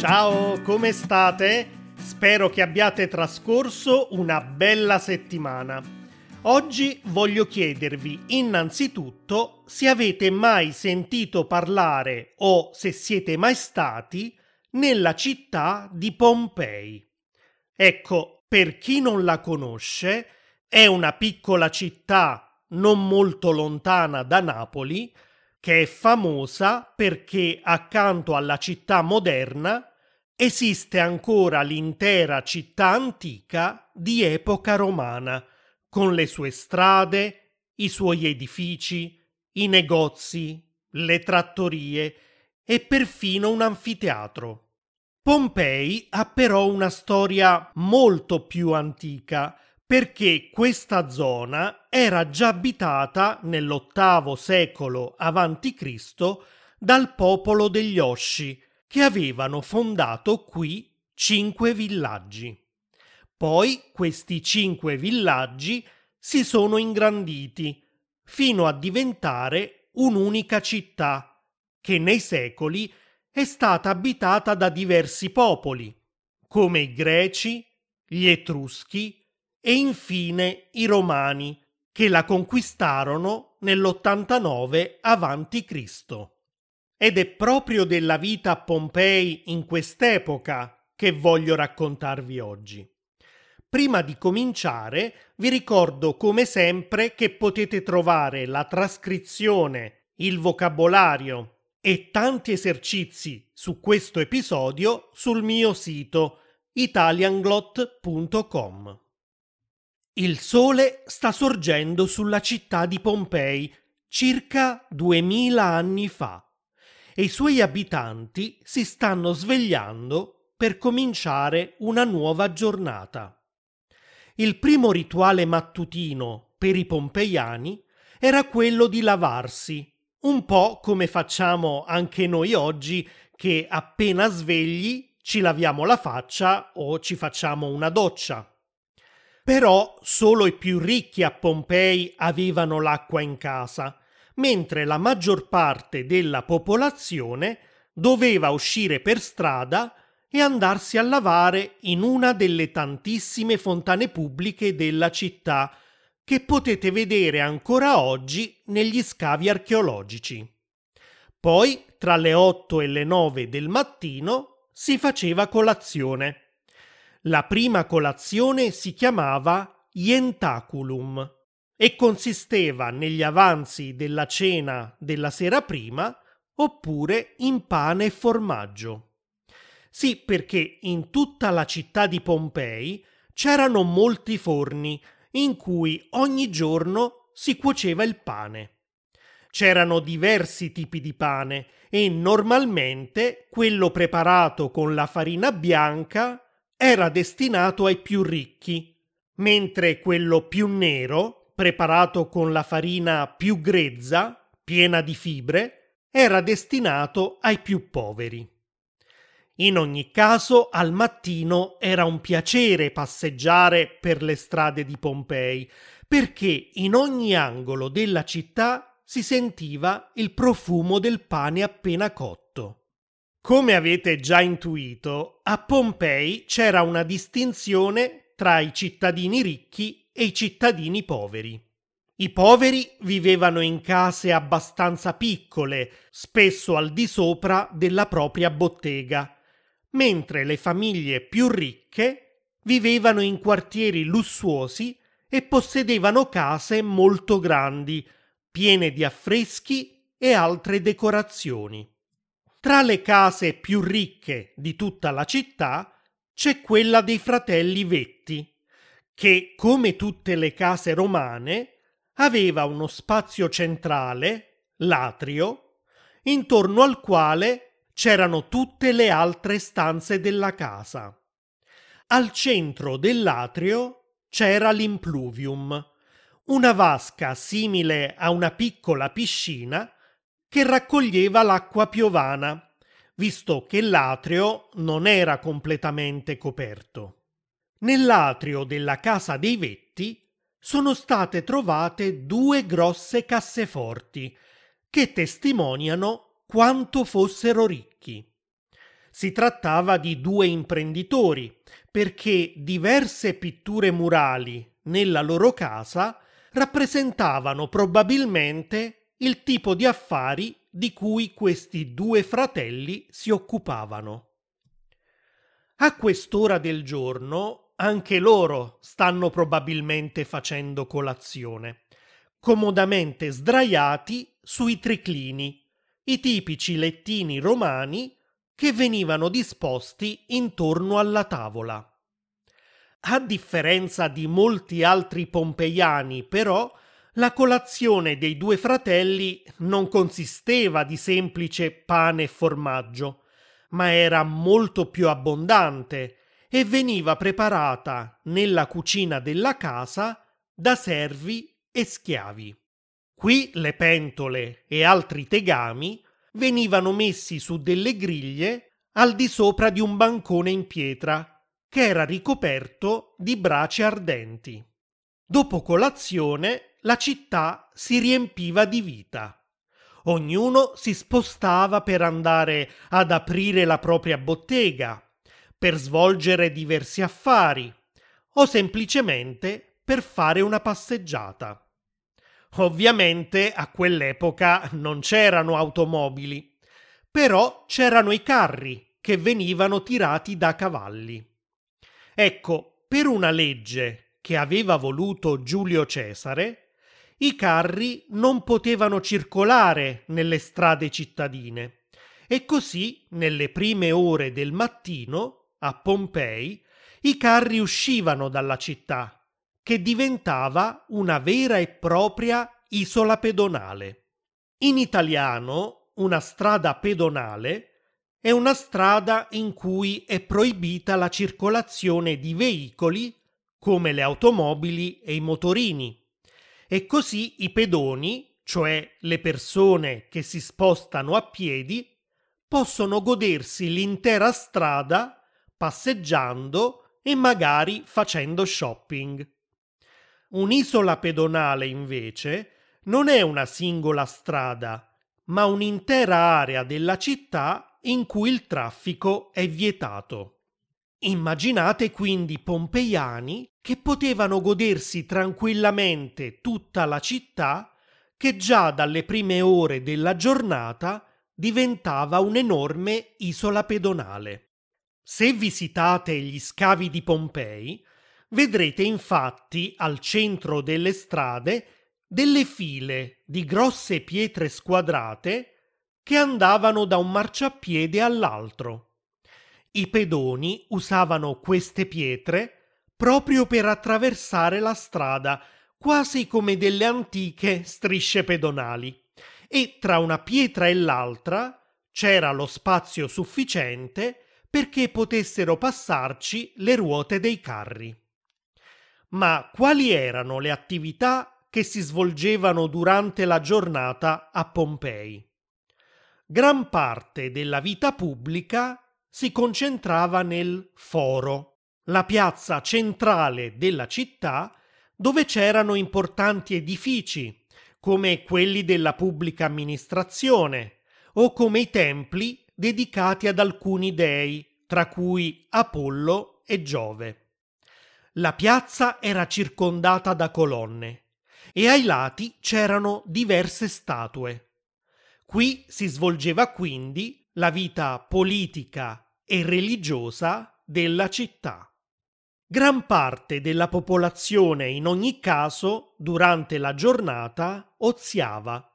Ciao, come state? Spero che abbiate trascorso una bella settimana. Oggi voglio chiedervi innanzitutto se avete mai sentito parlare o se siete mai stati nella città di Pompei. Ecco, per chi non la conosce, è una piccola città non molto lontana da Napoli che è famosa perché accanto alla città moderna esiste ancora l'intera città antica di epoca romana, con le sue strade, i suoi edifici, i negozi, le trattorie e perfino un anfiteatro. Pompei ha però una storia molto più antica perché questa zona era già abitata nell'ottavo secolo a.C. dal popolo degli Osci, che avevano fondato qui cinque villaggi. Poi questi cinque villaggi si sono ingranditi fino a diventare un'unica città che nei secoli è stata abitata da diversi popoli, come i greci, gli etruschi e infine i romani, che la conquistarono nell'89 a.C. Ed è proprio della vita a Pompei in quest'epoca che voglio raccontarvi oggi. Prima di cominciare vi ricordo come sempre che potete trovare la trascrizione, il vocabolario e tanti esercizi su questo episodio sul mio sito italianglot.com. Il sole sta sorgendo sulla città di Pompei circa duemila anni fa e i suoi abitanti si stanno svegliando per cominciare una nuova giornata. Il primo rituale mattutino per i pompeiani era quello di lavarsi, un po' come facciamo anche noi oggi che appena svegli ci laviamo la faccia o ci facciamo una doccia. Però solo i più ricchi a Pompei avevano l'acqua in casa mentre la maggior parte della popolazione doveva uscire per strada e andarsi a lavare in una delle tantissime fontane pubbliche della città che potete vedere ancora oggi negli scavi archeologici. Poi, tra le 8 e le 9 del mattino, si faceva colazione. La prima colazione si chiamava Ientaculum e consisteva negli avanzi della cena della sera prima oppure in pane e formaggio. Sì, perché in tutta la città di Pompei c'erano molti forni in cui ogni giorno si cuoceva il pane. C'erano diversi tipi di pane e normalmente quello preparato con la farina bianca era destinato ai più ricchi, mentre quello più nero preparato con la farina più grezza, piena di fibre, era destinato ai più poveri. In ogni caso, al mattino era un piacere passeggiare per le strade di Pompei, perché in ogni angolo della città si sentiva il profumo del pane appena cotto. Come avete già intuito, a Pompei c'era una distinzione tra i cittadini ricchi e i cittadini poveri. I poveri vivevano in case abbastanza piccole, spesso al di sopra della propria bottega, mentre le famiglie più ricche vivevano in quartieri lussuosi e possedevano case molto grandi, piene di affreschi e altre decorazioni. Tra le case più ricche di tutta la città c'è quella dei fratelli Vetti, che, come tutte le case romane, aveva uno spazio centrale, l'atrio, intorno al quale c'erano tutte le altre stanze della casa. Al centro dell'atrio c'era l'impluvium, una vasca simile a una piccola piscina che raccoglieva l'acqua piovana, visto che l'atrio non era completamente coperto. Nell'atrio della casa dei Vetti sono state trovate due grosse casseforti che testimoniano quanto fossero ricchi. Si trattava di due imprenditori, perché diverse pitture murali nella loro casa rappresentavano probabilmente il tipo di affari di cui questi due fratelli si occupavano. A quest'ora del giorno anche loro stanno probabilmente facendo colazione, comodamente sdraiati sui triclini, i tipici lettini romani che venivano disposti intorno alla tavola. A differenza di molti altri pompeiani, però, la colazione dei due fratelli non consisteva di semplice pane e formaggio, ma era molto più abbondante e veniva preparata nella cucina della casa da servi e schiavi. Qui le pentole e altri tegami venivano messi su delle griglie al di sopra di un bancone in pietra che era ricoperto di brace ardenti. Dopo colazione la città si riempiva di vita. Ognuno si spostava per andare ad aprire la propria bottega, per svolgere diversi affari o semplicemente per fare una passeggiata. Ovviamente a quell'epoca non c'erano automobili, però c'erano i carri che venivano tirati da cavalli. Ecco, per una legge che aveva voluto Giulio Cesare, i carri non potevano circolare nelle strade cittadine e così, nelle prime ore del mattino, a Pompei, i carri uscivano dalla città, che diventava una vera e propria isola pedonale. In italiano, una strada pedonale è una strada in cui è proibita la circolazione di veicoli come le automobili e i motorini e così i pedoni, cioè le persone che si spostano a piedi, possono godersi l'intera strada passeggiando e magari facendo shopping. Un'isola pedonale invece non è una singola strada, ma un'intera area della città in cui il traffico è vietato. Immaginate quindi pompeiani che potevano godersi tranquillamente tutta la città che già dalle prime ore della giornata diventava un'enorme isola pedonale. Se visitate gli scavi di Pompei, vedrete infatti al centro delle strade delle file di grosse pietre squadrate che andavano da un marciapiede all'altro. I pedoni usavano queste pietre proprio per attraversare la strada, quasi come delle antiche strisce pedonali, e tra una pietra e l'altra c'era lo spazio sufficiente perché potessero passarci le ruote dei carri. Ma quali erano le attività che si svolgevano durante la giornata a Pompei? gran parte della vita pubblica si concentrava nel Foro, la piazza centrale della città dove c'erano importanti edifici, come quelli della pubblica amministrazione o come i templi dedicati ad alcuni dei, tra cui Apollo e Giove. La piazza era circondata da colonne e ai lati c'erano diverse statue. Qui si svolgeva quindi la vita politica e religiosa della città. Gran parte della popolazione in ogni caso durante la giornata oziava,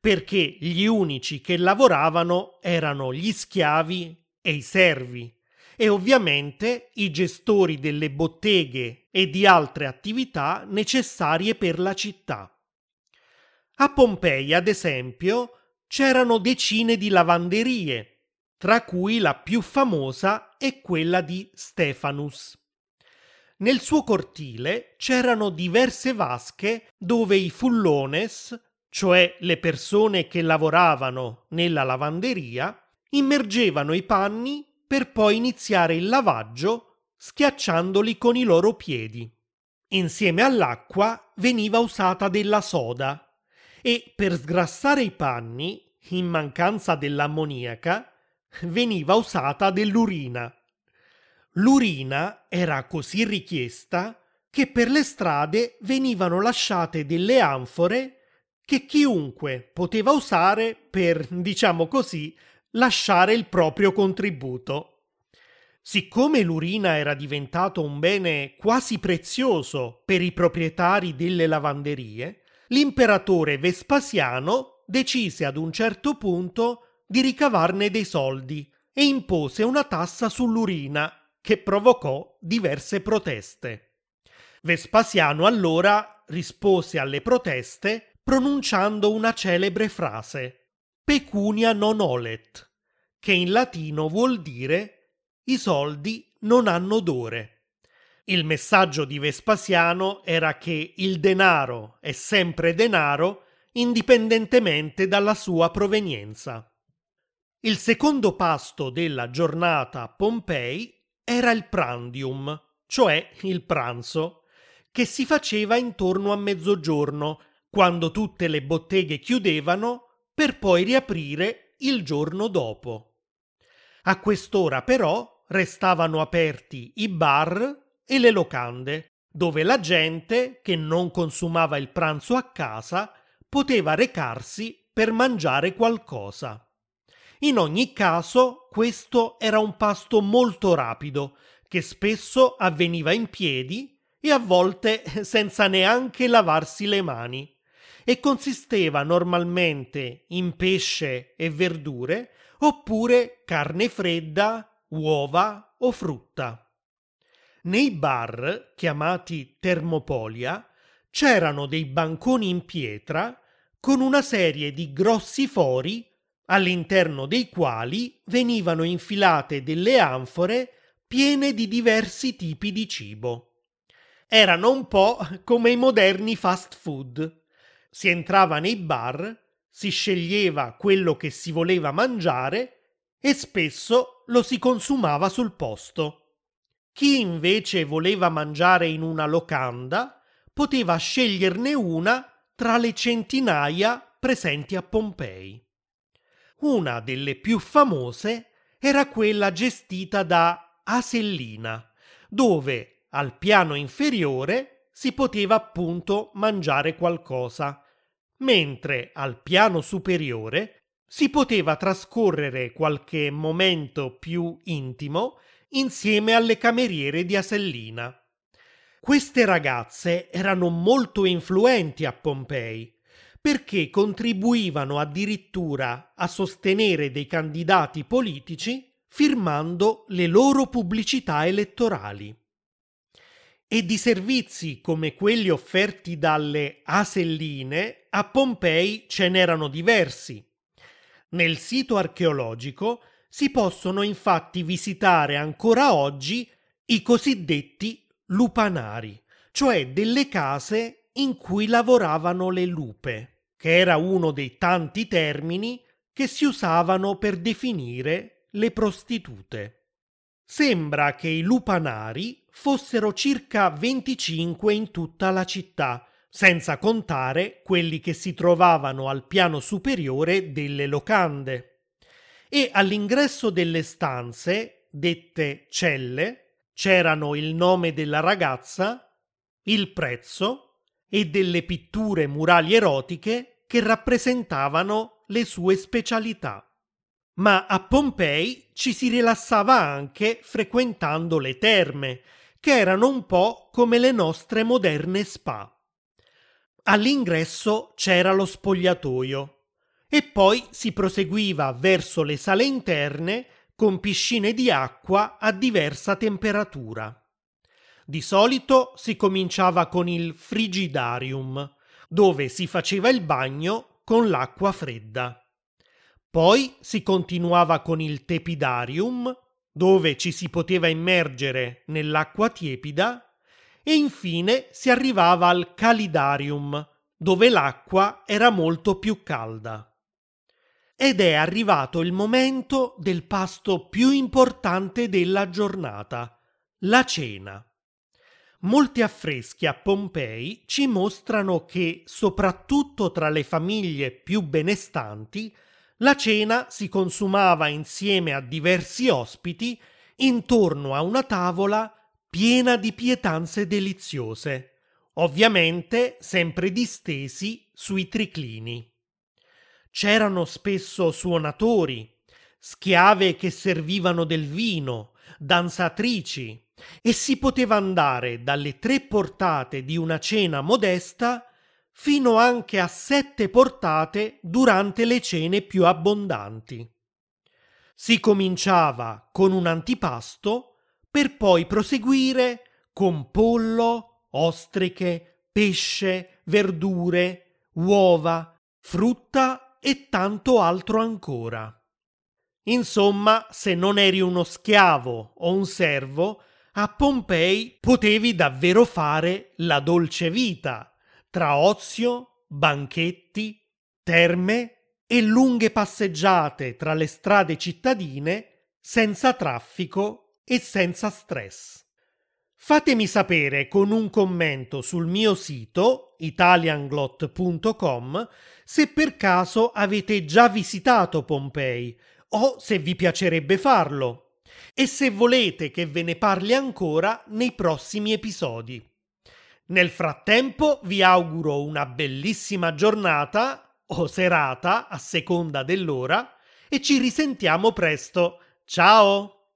perché gli unici che lavoravano erano gli schiavi e i servi, e ovviamente i gestori delle botteghe e di altre attività necessarie per la città. A Pompei, ad esempio, c'erano decine di lavanderie, tra cui la più famosa è quella di Stefanus. Nel suo cortile c'erano diverse vasche dove i fullones, cioè le persone che lavoravano nella lavanderia, immergevano i panni per poi iniziare il lavaggio schiacciandoli con i loro piedi. Insieme all'acqua veniva usata della soda e per sgrassare i panni, in mancanza dell'ammoniaca, veniva usata dell'urina. L'urina era così richiesta che per le strade venivano lasciate delle anfore che chiunque poteva usare per, diciamo così, lasciare il proprio contributo. Siccome l'urina era diventato un bene quasi prezioso per i proprietari delle lavanderie, l'imperatore Vespasiano decise ad un certo punto di ricavarne dei soldi e impose una tassa sull'urina che provocò diverse proteste. Vespasiano allora rispose alle proteste pronunciando una celebre frase, pecunia non olet, che in latino vuol dire i soldi non hanno odore. Il messaggio di Vespasiano era che il denaro è sempre denaro indipendentemente dalla sua provenienza. Il secondo pasto della giornata a Pompei era il prandium, cioè il pranzo, che si faceva intorno a mezzogiorno quando tutte le botteghe chiudevano per poi riaprire il giorno dopo. A quest'ora però restavano aperti i bar e le locande, dove la gente che non consumava il pranzo a casa poteva recarsi per mangiare qualcosa. In ogni caso, questo era un pasto molto rapido, che spesso avveniva in piedi e a volte senza neanche lavarsi le mani e consisteva normalmente in pesce e verdure oppure carne fredda, uova o frutta. Nei bar, chiamati termopolia, c'erano dei banconi in pietra con una serie di grossi fori all'interno dei quali venivano infilate delle anfore piene di diversi tipi di cibo. Erano un po' come i moderni fast food si entrava nei bar, si sceglieva quello che si voleva mangiare e spesso lo si consumava sul posto. Chi invece voleva mangiare in una locanda poteva sceglierne una tra le centinaia presenti a Pompei. Una delle più famose era quella gestita da Asellina, dove al piano inferiore si poteva appunto mangiare qualcosa, mentre al piano superiore si poteva trascorrere qualche momento più intimo insieme alle cameriere di Asellina. Queste ragazze erano molto influenti a Pompei perché contribuivano addirittura a sostenere dei candidati politici firmando le loro pubblicità elettorali e di servizi come quelli offerti dalle Aselline a Pompei ce n'erano diversi. Nel sito archeologico si possono infatti visitare ancora oggi i cosiddetti lupanari, cioè delle case in cui lavoravano le lupe, che era uno dei tanti termini che si usavano per definire le prostitute. Sembra che i lupanari fossero circa 25 in tutta la città, senza contare quelli che si trovavano al piano superiore delle locande. E all'ingresso delle stanze, dette celle, c'erano il nome della ragazza, il prezzo e delle pitture murali erotiche che rappresentavano le sue specialità ma a Pompei ci si rilassava anche frequentando le terme, che erano un po' come le nostre moderne spa. All'ingresso c'era lo spogliatoio e poi si proseguiva verso le sale interne con piscine di acqua a diversa temperatura. Di solito si cominciava con il frigidarium, dove si faceva il bagno con l'acqua fredda. Poi si continuava con il tepidarium, dove ci si poteva immergere nell'acqua tiepida, e infine si arrivava al calidarium, dove l'acqua era molto più calda. Ed è arrivato il momento del pasto più importante della giornata, la cena. Molti affreschi a Pompei ci mostrano che, soprattutto tra le famiglie più benestanti, La cena si consumava insieme a diversi ospiti intorno a una tavola piena di pietanze deliziose, ovviamente sempre distesi sui triclini. C'erano spesso suonatori, schiave che servivano del vino, danzatrici, e si poteva andare dalle tre portate di una cena modesta fino anche a sette portate durante le cene più abbondanti. Si cominciava con un antipasto per poi proseguire con pollo, ostriche, pesce, verdure, uova, frutta e tanto altro ancora. Insomma, se non eri uno schiavo o un servo, a Pompei potevi davvero fare la dolce vita, tra ozio, banchetti, terme e lunghe passeggiate tra le strade cittadine senza traffico e senza stress. Fatemi sapere con un commento sul mio sito italianglot.com se per caso avete già visitato Pompei o se vi piacerebbe farlo e se volete che ve ne parli ancora nei prossimi episodi. Nel frattempo vi auguro una bellissima giornata o serata a seconda dell'ora e ci risentiamo presto. Ciao!